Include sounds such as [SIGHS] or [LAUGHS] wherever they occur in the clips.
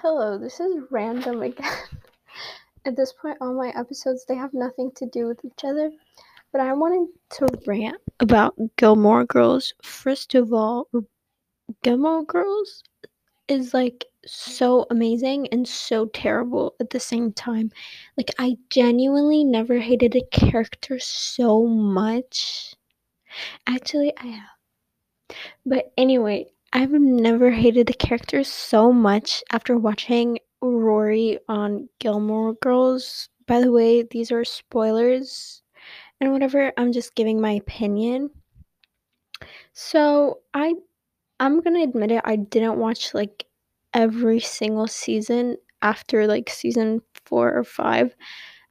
Hello, this is random again. [LAUGHS] At this point, all my episodes they have nothing to do with each other, but I wanted to rant about Gilmore Girls. First of all, Gilmore Girls is like so amazing and so terrible at the same time. Like I genuinely never hated a character so much. Actually, I have. But anyway, I've never hated the characters so much after watching Rory on Gilmore Girls. By the way, these are spoilers and whatever. I'm just giving my opinion. So, I I'm going to admit it, I didn't watch like every single season after like season 4 or 5.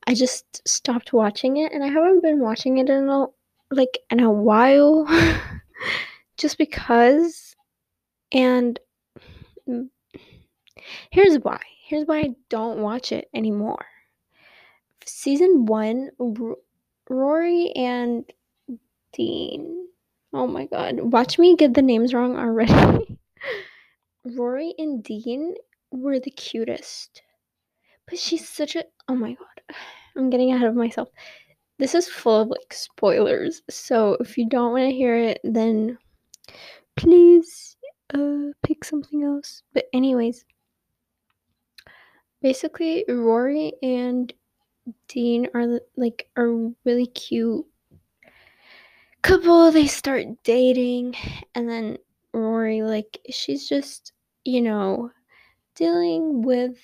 I just stopped watching it and I haven't been watching it in a like in a while [LAUGHS] just because and here's why. Here's why I don't watch it anymore. Season 1 R- Rory and Dean. Oh my god. Watch me get the names wrong already. [LAUGHS] Rory and Dean were the cutest. But she's such a oh my god. [SIGHS] I'm getting ahead of myself. This is full of like spoilers. So if you don't want to hear it, then please uh pick something else. But anyways, basically Rory and Dean are like a really cute couple. They start dating and then Rory like she's just, you know, dealing with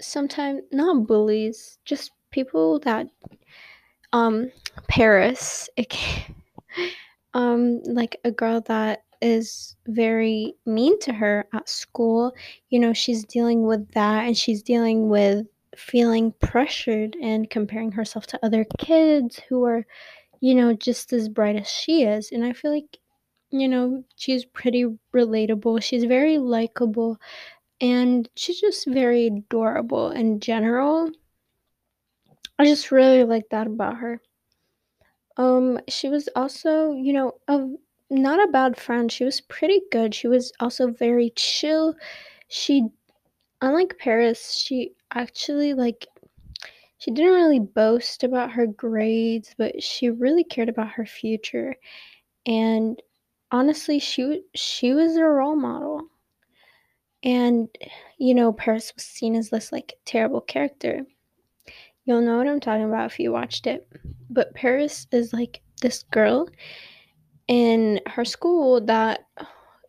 sometimes not bullies, just people that um Paris [LAUGHS] um like a girl that is very mean to her at school. You know, she's dealing with that and she's dealing with feeling pressured and comparing herself to other kids who are, you know, just as bright as she is. And I feel like, you know, she's pretty relatable. She's very likable and she's just very adorable in general. I just really like that about her. Um, she was also, you know, a not a bad friend. She was pretty good. She was also very chill. She, unlike Paris, she actually like she didn't really boast about her grades, but she really cared about her future. And honestly, she she was a role model. And you know, Paris was seen as this like terrible character. You'll know what I'm talking about if you watched it. But Paris is like this girl in her school that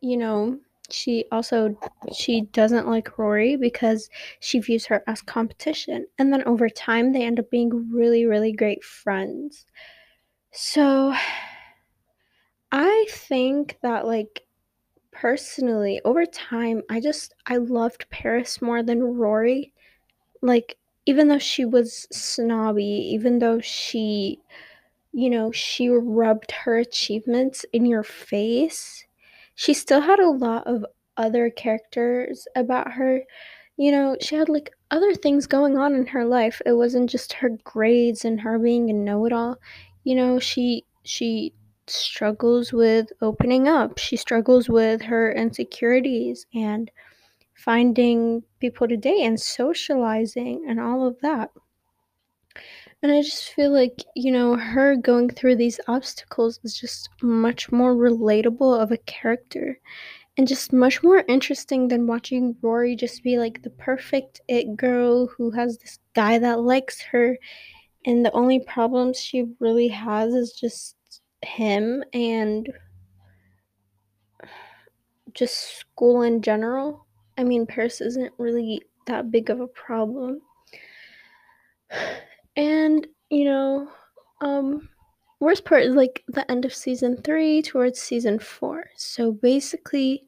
you know she also she doesn't like Rory because she views her as competition. And then over time they end up being really really great friends. So i think that like personally over time i just i loved paris more than rory. Like even though she was snobby even though she you know, she rubbed her achievements in your face, she still had a lot of other characters about her. You know, she had like other things going on in her life. It wasn't just her grades and her being a know-it-all. You know, she she struggles with opening up. She struggles with her insecurities and finding people to date and socializing and all of that. And I just feel like, you know, her going through these obstacles is just much more relatable of a character and just much more interesting than watching Rory just be like the perfect it girl who has this guy that likes her. And the only problems she really has is just him and just school in general. I mean, Paris isn't really that big of a problem. [SIGHS] [SIGHS] [SIGHS] And, you know, um, worst part is like the end of season three towards season four. So basically,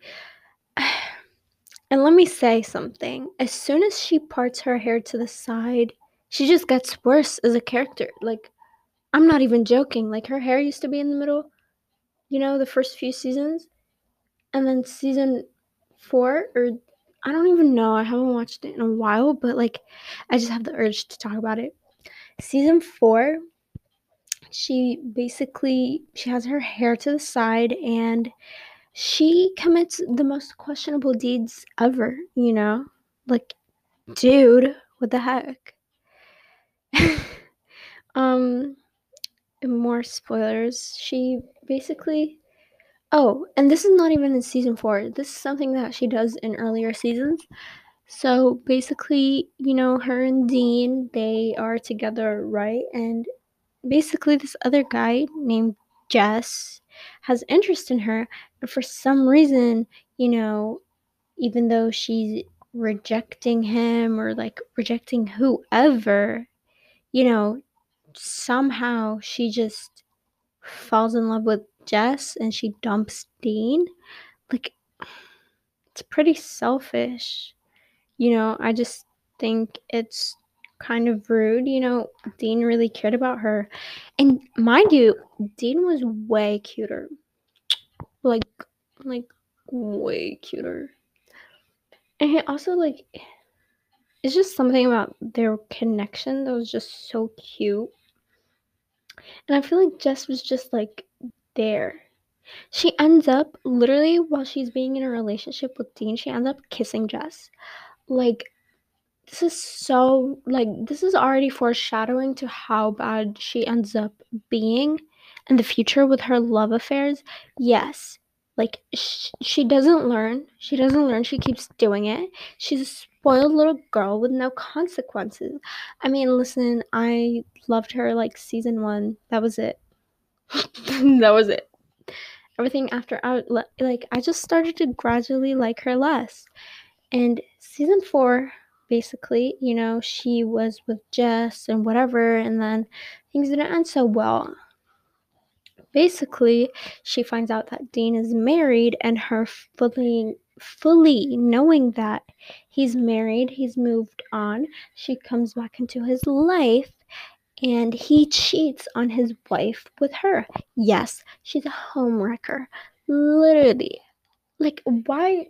[SIGHS] and let me say something as soon as she parts her hair to the side, she just gets worse as a character. Like, I'm not even joking. Like, her hair used to be in the middle, you know, the first few seasons. And then season four, or I don't even know, I haven't watched it in a while, but like, I just have the urge to talk about it season four she basically she has her hair to the side and she commits the most questionable deeds ever you know like, dude, what the heck? [LAUGHS] um, more spoilers. She basically. Oh, and this is not even in season four. This is something that she does in earlier seasons. So basically, you know, her and Dean, they are together, right? And basically, this other guy named Jess has interest in her. And for some reason, you know, even though she's rejecting him or like rejecting whoever, you know, somehow she just falls in love with Jess and she dumps Dean. Like, [SIGHS] it's pretty selfish. You know, I just think it's kind of rude. You know, Dean really cared about her. And mind you, Dean was way cuter. Like, like, way cuter. And he also, like, it's just something about their connection that was just so cute. And I feel like Jess was just like there. She ends up literally while she's being in a relationship with Dean, she ends up kissing Jess. Like this is so like this is already foreshadowing to how bad she ends up being in the future with her love affairs. Yes. Like sh- she doesn't learn. She doesn't learn. She keeps doing it. She's a spoiled little girl with no consequences. I mean, listen, I loved her like season 1. That was it. [LAUGHS] that was it. Everything after uh, I like I just started to gradually like her less. And season 4 basically, you know, she was with Jess and whatever, and then things didn't end so well. Basically, she finds out that Dean is married, and her fully, fully knowing that he's married, he's moved on, she comes back into his life, and he cheats on his wife with her. Yes, she's a homewrecker. Literally. Like, why?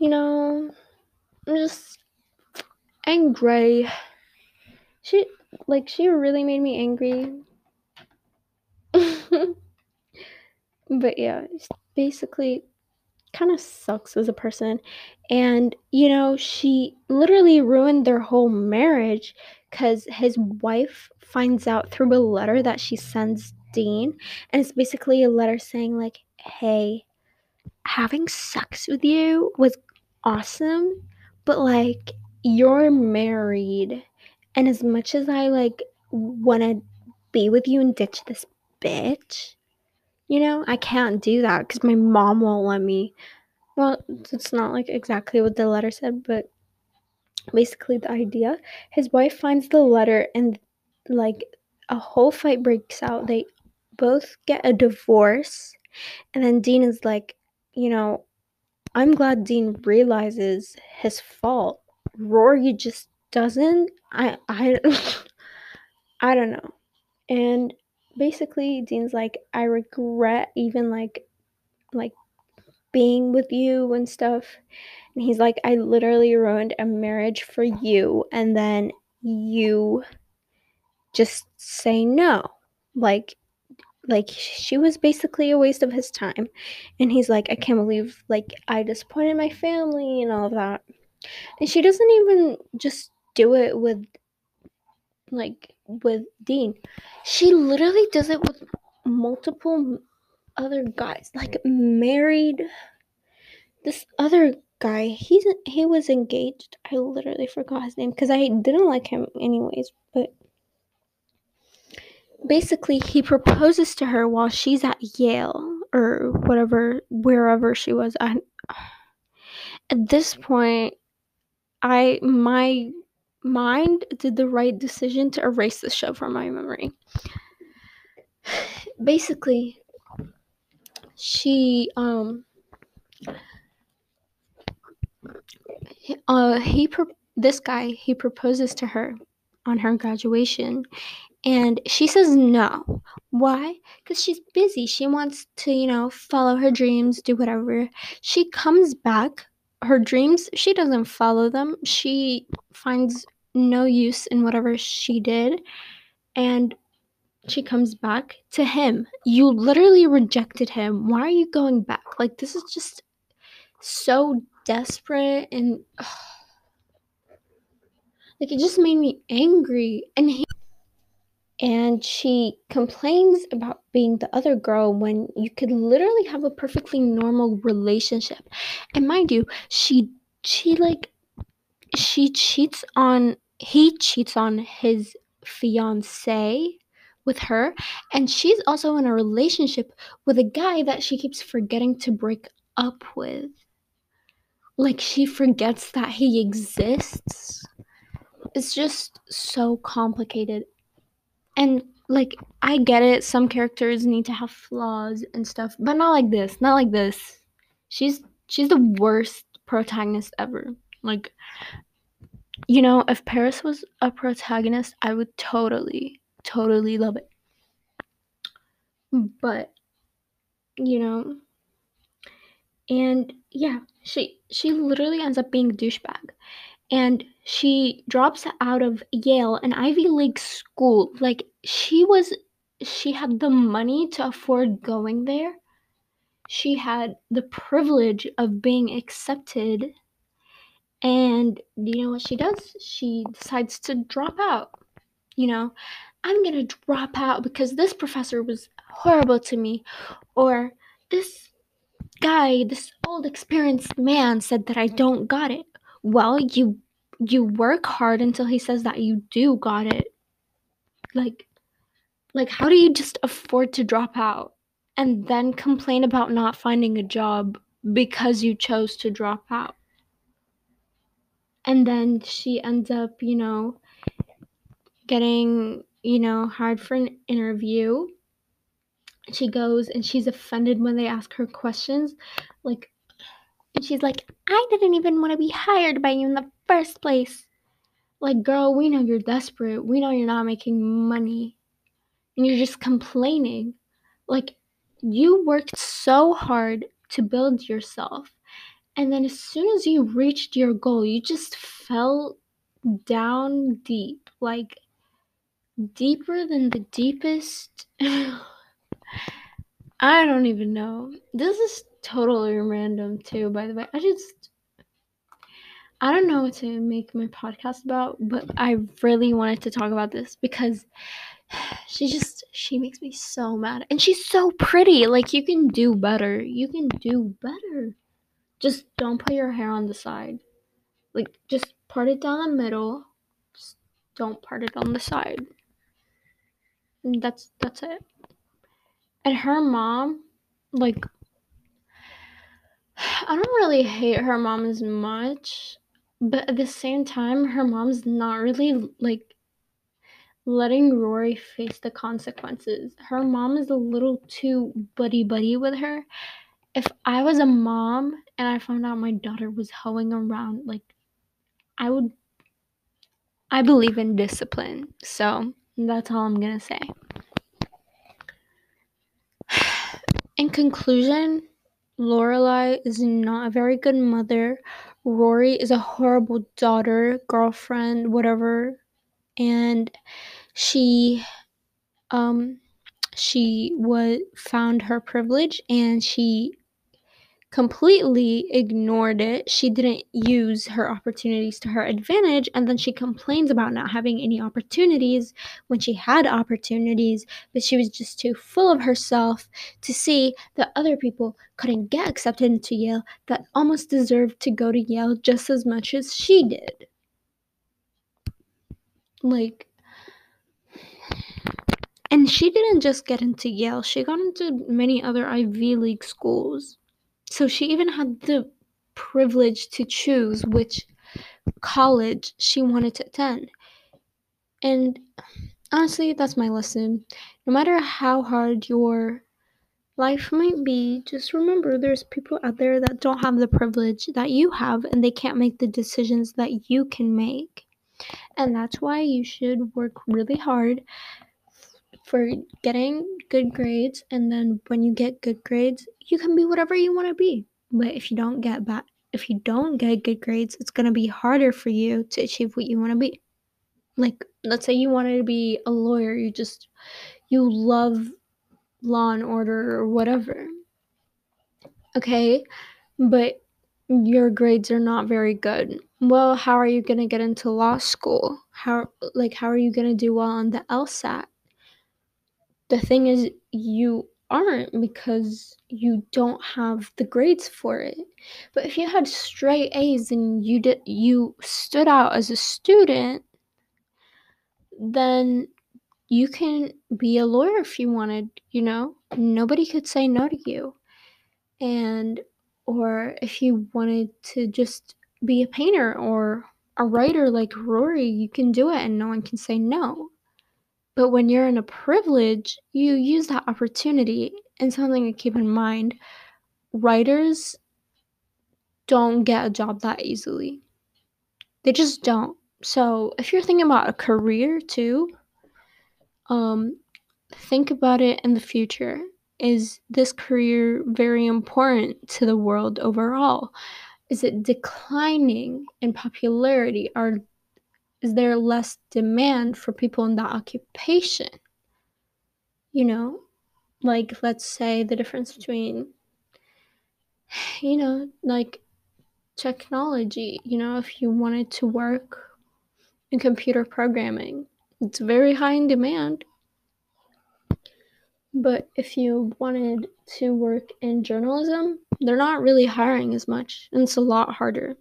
You know, I'm just angry. She like she really made me angry. [LAUGHS] but yeah, basically kind of sucks as a person. And you know, she literally ruined their whole marriage cuz his wife finds out through a letter that she sends Dean and it's basically a letter saying like, "Hey, having sex with you was awesome, but like you're married, and as much as I like want to be with you and ditch this bitch, you know, I can't do that because my mom won't let me. Well, it's not like exactly what the letter said, but basically the idea. His wife finds the letter and like a whole fight breaks out. They both get a divorce, and then Dean is like, you know, I'm glad Dean realizes his fault. Rory just doesn't. I I [LAUGHS] I don't know. And basically Dean's like I regret even like like being with you and stuff. And he's like I literally ruined a marriage for you and then you just say no. Like like she was basically a waste of his time. And he's like i can't believe like i disappointed my family and all of that. And she doesn't even just do it with like with dean. She literally does it with multiple other guys like married. This other guy he's he was engaged. I literally forgot his name because i didn't like him anyways but basically he proposes to her while she's at Yale or whatever wherever she was at at this point I my mind did the right decision to erase the show from my memory. Basically she um uh he pro- this guy he proposes to her on her graduation and she says no. Why? Because she's busy. She wants to, you know, follow her dreams, do whatever. She comes back. Her dreams, she doesn't follow them. She finds no use in whatever she did. And she comes back to him. You literally rejected him. Why are you going back? Like, this is just so desperate and like it just made me angry and he and she complains about being the other girl when you could literally have a perfectly normal relationship. And mind you she she like she cheats on he cheats on his fiance with her and she's also in a relationship with a guy that she keeps forgetting to break up with. Like she forgets that he exists. It's just so complicated and like i get it some characters need to have flaws and stuff but not like this not like this. She's she's the worst protagonist ever. Like you know if paris was a protagonist i would totally totally love it. But you know and yeah she she literally ends up being a douchebag and she drops out of Yale, an Ivy League school. Like she was she had the money to afford going there. She had the privilege of being accepted. And you know what she does? She decides to drop out. You know, I'm going to drop out because this professor was horrible to me or this guy, this old experienced man said that I don't got it. Well, you you work hard until he says that you do got it. Like like how do you just afford to drop out and then complain about not finding a job because you chose to drop out? And then she ends up, you know, getting, you know, hired for an interview. She goes and she's offended when they ask her questions. Like and she's like, I didn't even want to be hired by you in the first place. Like, girl, we know you're desperate. We know you're not making money. And you're just complaining. Like, you worked so hard to build yourself. And then as soon as you reached your goal, you just fell down deep. Like, deeper than the deepest. [SIGHS] I don't even know. This is totally random, too, by the way. I just. I don't know what to make my podcast about, but I really wanted to talk about this because [SIGHS] she just she makes me so mad. And she's so pretty. Like you can do better. You can do better. Just don't put your hair on the side. Like just part it down the middle. Just don't part it on the side. And that's that's it. And her mom, like I don't really hate her mom as much, but at the same time, her mom's not really like letting Rory face the consequences. Her mom is a little too buddy buddy with her. If I was a mom and I found out my daughter was hoeing around, like I would I believe in discipline. So that's all I'm gonna say. [SIGHS] In conclusion, Lorelai is not a very good mother. Rory is a horrible daughter, girlfriend, whatever. And she um she was found her privilege and she completely ignored it. She didn't use her opportunities to her advantage and then she complains about not having any opportunities when she had opportunities, but she was just too full of herself to see that other people couldn't get accepted into Yale that almost deserved to go to Yale just as much as she did. Like and she didn't just get into Yale, she got into many other Ivy League schools. So she even had the privilege to choose which college she wanted to attend. And honestly, that's my lesson. No matter how hard your life might be, just remember there's people out there that don't have the privilege that you have and they can't make the decisions that you can make. And that's why you should work really hard for getting good grades and then when you get good grades you can be whatever you want to be but if you don't get bad if you don't get good grades it's going to be harder for you to achieve what you want to be like let's say you wanted to be a lawyer you just you love law and order or whatever okay but your grades are not very good. Well, how are you going to get into law school? How like how are you going to do well on the LSAT? The thing is you aren't because you don't have the grades for it. But if you had straight A's and you did you stood out as a student, then you can be a lawyer if you wanted, you know? Nobody could say no to you. And or if you wanted to just be a painter or a writer like Rory, you can do it and no one can say no. But when you're in a privilege, you use that opportunity. And something to keep in mind writers don't get a job that easily. They just don't. So if you're thinking about a career too, um, think about it in the future. Is this career very important to the world overall? Is it declining in popularity? Or is there less demand for people in that occupation? You know, like let's say the difference between, you know, like technology, you know, if you wanted to work in computer programming, it's very high in demand. But if you wanted to work in journalism, they're not really hiring as much, and it's a lot harder.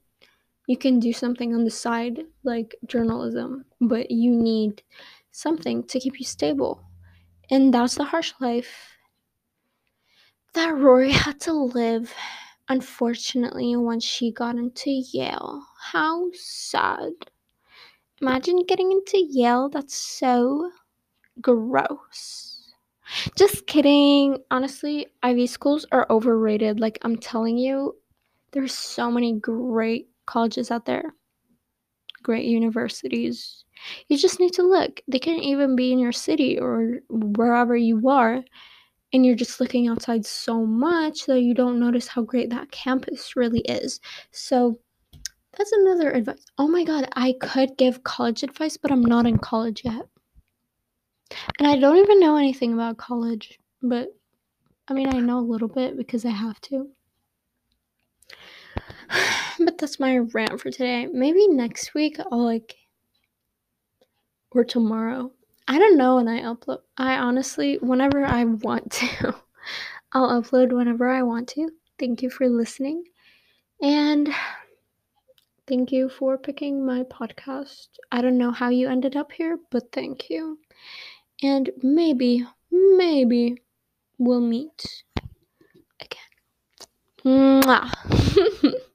You can do something on the side like journalism, but you need something to keep you stable. And that's the harsh life that Rory had to live, unfortunately, once she got into Yale. How sad. Imagine getting into Yale, that's so gross. Just kidding. Honestly, Ivy schools are overrated. Like, I'm telling you, there's so many great colleges out there, great universities. You just need to look. They can even be in your city or wherever you are, and you're just looking outside so much that you don't notice how great that campus really is. So, that's another advice. Oh my god, I could give college advice, but I'm not in college yet. And I don't even know anything about college, but I mean, I know a little bit because I have to. [SIGHS] but that's my rant for today. Maybe next week I'll like, or tomorrow. I don't know when I upload. I honestly, whenever I want to, [LAUGHS] I'll upload whenever I want to. Thank you for listening. And [SIGHS] thank you for picking my podcast. I don't know how you ended up here, but thank you and maybe, maybe we'll meet again. Mwah. [LAUGHS]